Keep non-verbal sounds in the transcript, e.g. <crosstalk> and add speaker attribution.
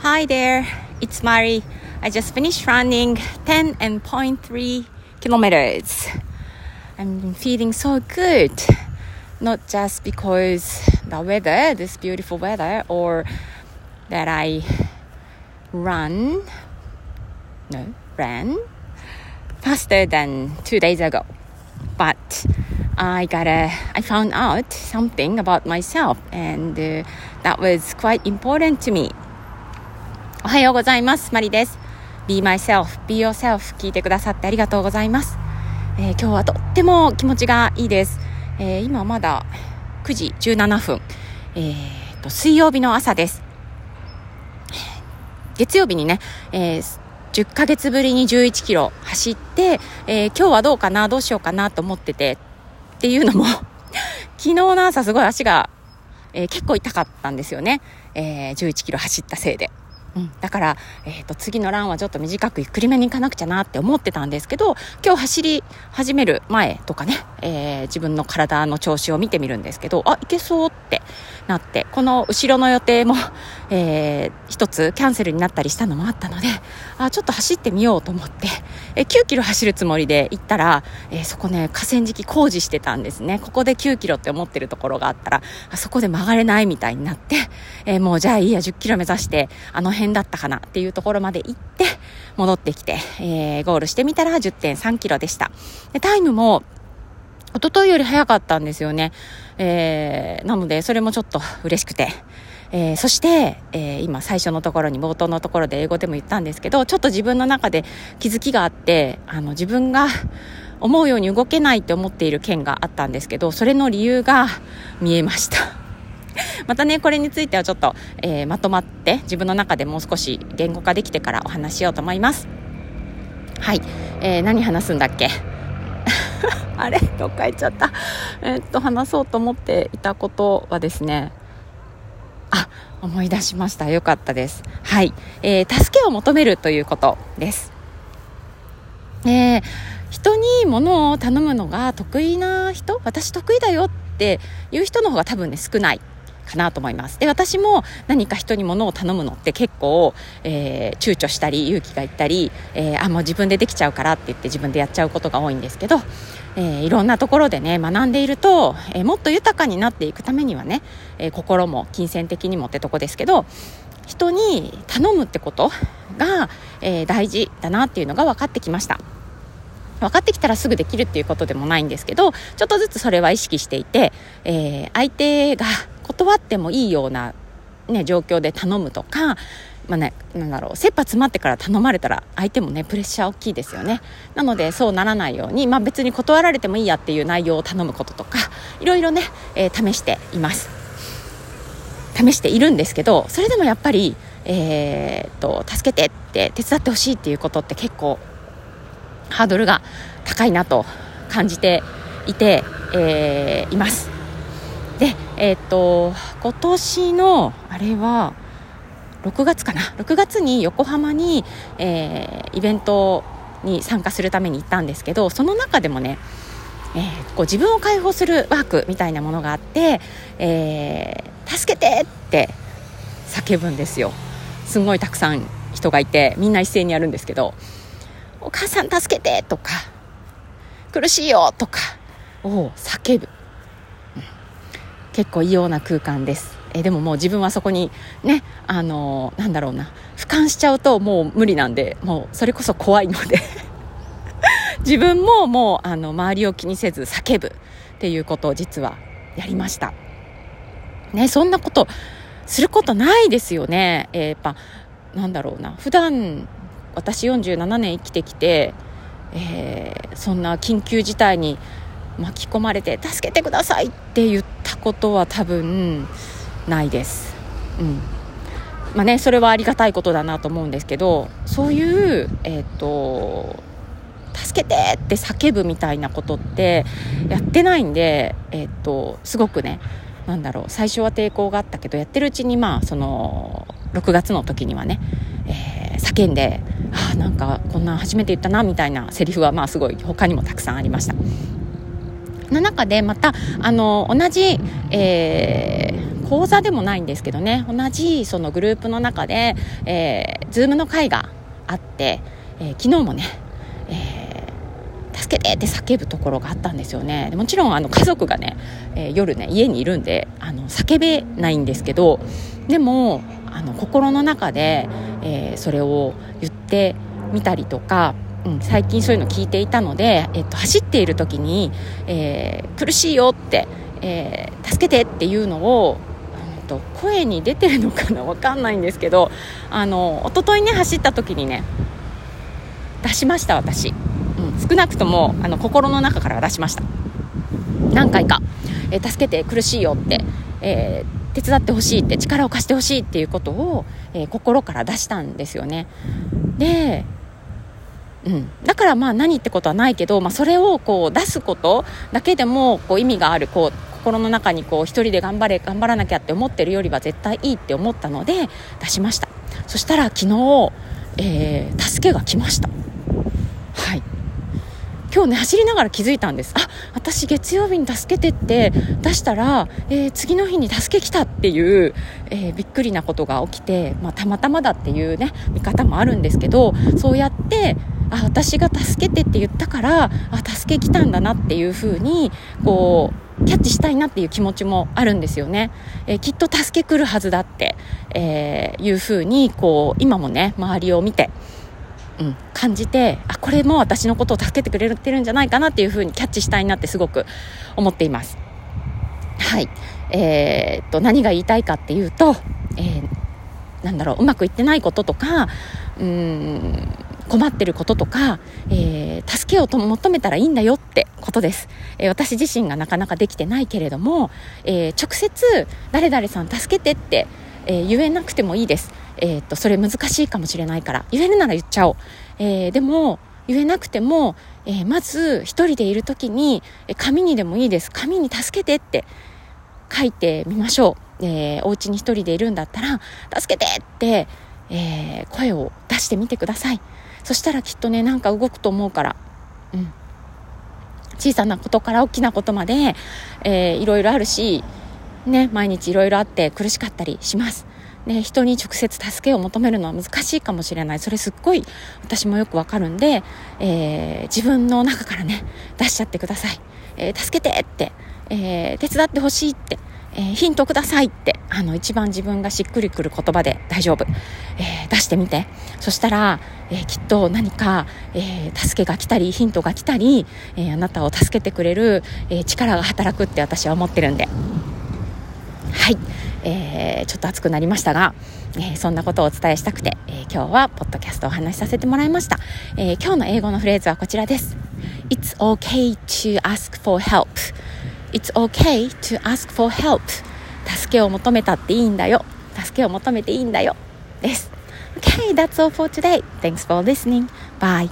Speaker 1: Hi there, it's Mari. I just finished running 10 and 0.3 kilometers. I'm feeling so good. Not just because the weather, this beautiful weather, or that I run, no, ran faster than two days ago. But I got a, I found out something about myself and uh, that was quite important to me. おはようございます。マリです。Be myself, be yourself 聞いてくださってありがとうございます。えー、今日はとっても気持ちがいいです。えー、今まだ9時17分、えーと、水曜日の朝です。月曜日にね、えー、10ヶ月ぶりに11キロ走って、えー、今日はどうかな、どうしようかなと思ってて、っていうのも <laughs> 昨日の朝すごい足が、えー、結構痛かったんですよね。えー、11キロ走ったせいで。うん、だから、えーと、次のランはちょっと短くゆっくりめに行かなくちゃなって思ってたんですけど今日走り始める前とかね、えー、自分の体の調子を見てみるんですけどあいけそうってなってこの後ろの予定も、<laughs> えー、一つキャンセルになったりしたのもあったのであちょっと走ってみようと思って、えー、9キロ走るつもりで行ったら、えー、そこね河川敷工事してたんですねここで9キロって思ってるところがあったらあそこで曲がれないみたいになって、えー、もうじゃあいいや10キロ目指してあの辺だったかなっていうところまで行って、戻ってきて、えー、ゴールしてみたら10.3キロでした。で、タイムも、一昨日より早かったんですよね。えー、なので、それもちょっと嬉しくて。えー、そして、えー、今最初のところに冒頭のところで英語でも言ったんですけどちょっと自分の中で気づきがあってあの自分が思うように動けないって思っている件があったんですけどそれの理由が見えました <laughs> またね、これについてはちょっと、えー、まとまって自分の中でもう少し言語化できてからお話ししようと思います。はい。えー、何話すんだっけ？<laughs> あれどっか行っちゃった。えー、っと、話そうと思っていたことはですね、あ、思い出しました。よかったです。はい。えー、助けを求めるということです。えー、人に物を頼むのが得意な人？私得意だよっていう人の方が多分ね少ないかなと思いますで私も何か人に物を頼むのって結構、えー、躊躇したり勇気がいったり、えー、あもう自分でできちゃうからって言って自分でやっちゃうことが多いんですけど、えー、いろんなところでね学んでいると、えもっと豊かになっていくためにはね、え心も金銭的にもってとこですけど人に頼むってことが、え大事だなっていうのが分かってきました。分かってきたらすぐできるっていうことでもないんですけどちょっとずつそれは意識していて、えー、相手が断ってもいいような、ね、状況で頼むとか、まあね、なんだろう切羽詰まってから頼まれたら相手もねプレッシャー大きいですよね。なのでそうならないように、まあ、別に断られてもいいやっていう内容を頼むこととかいろいろね、えー、試しています。試しているんですけどそれでもやっぱり、えー、と助けてって手伝ってほしいっていうことって結構ハードルが高いなと感じていて、えー、います。で、えー、っと、今年の、あれは、6月かな。6月に横浜に、えー、イベントに参加するために行ったんですけど、その中でもね、えー、こう自分を解放するワークみたいなものがあって、えー、助けてって叫ぶんですよ。すごいたくさん人がいて、みんな一斉にやるんですけど、お母さん助けてとか、苦しいよとかを叫ぶ。結構異様な空間です。えでももう自分はそこにね、あの、なんだろうな、俯瞰しちゃうともう無理なんで、もうそれこそ怖いので <laughs> 自分ももうあの周りを気にせず叫ぶっていうことを実はやりました。ね、そんなことすることないですよね。えー、やっぱ、なんだろうな、普段私47年生きてきて、えー、そんな緊急事態に巻き込まれて助けてくださいって言ったことは多分ないです。うんまあね、それはありがたいことだなと思うんですけどそういう、えーと、助けてって叫ぶみたいなことってやってないんで、えーと、すごくねなんだろう最初は抵抗があったけどやってるうちにまあその6月の時にはね、えー、叫んであなんかこんなん初めて言ったなみたいなセリフはまあすごい他にもたくさんありました。中でまたあの同じ、えー、講座でもないんですけどね。同じそのグループの中で、えー、ズームの会があって、えー、昨日もね、えー、助けてって叫ぶところがあったんですよね。もちろんあの家族がね、えー、夜ね家にいるんであの叫べないんですけどでもあの心の中で、えー、それを言ってみたりとかうん、最近そういうの聞いていたので、えっと、走っている時に、えー、苦しいよって、えー、助けてっていうのを、うん、と声に出てるのかな分かんないんですけどあの一昨日ね走った時にね出しました私、うん、少なくともあの心の中から出しました。何回か、えー、助けて苦しいよって、えー、手伝ってほしいって力を貸してほしいっていうことを、えー、心から出したんですよね。でうん、だからまあ何ってことはないけど、まあ、それをこう出すことだけでもこう意味があるこう心の中にこう一人で頑張れ頑張らなきゃって思ってるよりは絶対いいって思ったので出しました。そしたら昨日、えー、助けが来ました。はい。今日ね走りながら気づいたんです。あ私月曜日に助けてって出したら、えー、次の日に助け来たっていう、えー、びっくりなことが起きて、まあ、たまたまだっていうね見方もあるんですけどそうやってあ私が助けてって言ったからあ助け来たんだなっていう風にこうキャッチしたいなっていう気持ちもあるんですよね、えー、きっと助け来るはずだって、えー、いう風にこう今もね周りを見て、うん、感じてあこれも私のことを助けてくれてるんじゃないかなっていう風にキャッチしたいなってすごく思っています。はい。えー、っと何が言いたいかっていうと、えー、なんだろううまくいってないこととかうん困ってることとか、えー、助けを求めたらいいんだよってことです、えー、私自身がなかなかできてないけれども、えー、直接誰々さん助けてって、え言えなくてもいいです、えっとそれ難しいかもしれないから。言えるなら言っちゃおう、えでも言えなくても、えまず一人でいる時に、紙にでもいいです。紙に助けてって書いてみましょう、えー、お家に一人でいるんだったら助けてって、えー、声を出してみてください。そしたらきっとねなんか動くと思うから。うん。小さなことから大きなことまで、えー、いろいろあるしね毎日いろいろあって苦しかったりします。ね、人に直接助けを求めるのは難しいかもしれない。それすっごい私もよくわかるんで、えー、自分の中からね出しちゃってください、えー、助けてって、えー、手伝ってほしいって。えー、ヒントくださいって、あの、一番自分がしっくりくる言葉で大丈夫。えー、出してみて。そしたら、えー、きっと何か、え助けが来たり、ヒントが来たり、えあなたを助けてくれる、え力が働くって私は思ってるんで。はい。えちょっと熱くなりましたが、えそんなことをお伝えしたくて、え今日はポッドキャストをお話しさせてもらいました。え今日の英語のフレーズはこちらです。It's okay to ask for help. It's okay to ask for help 助けを求めたっていいんだよ助けを求めていいんだよです Okay, that's all for today. Thanks for listening. Bye.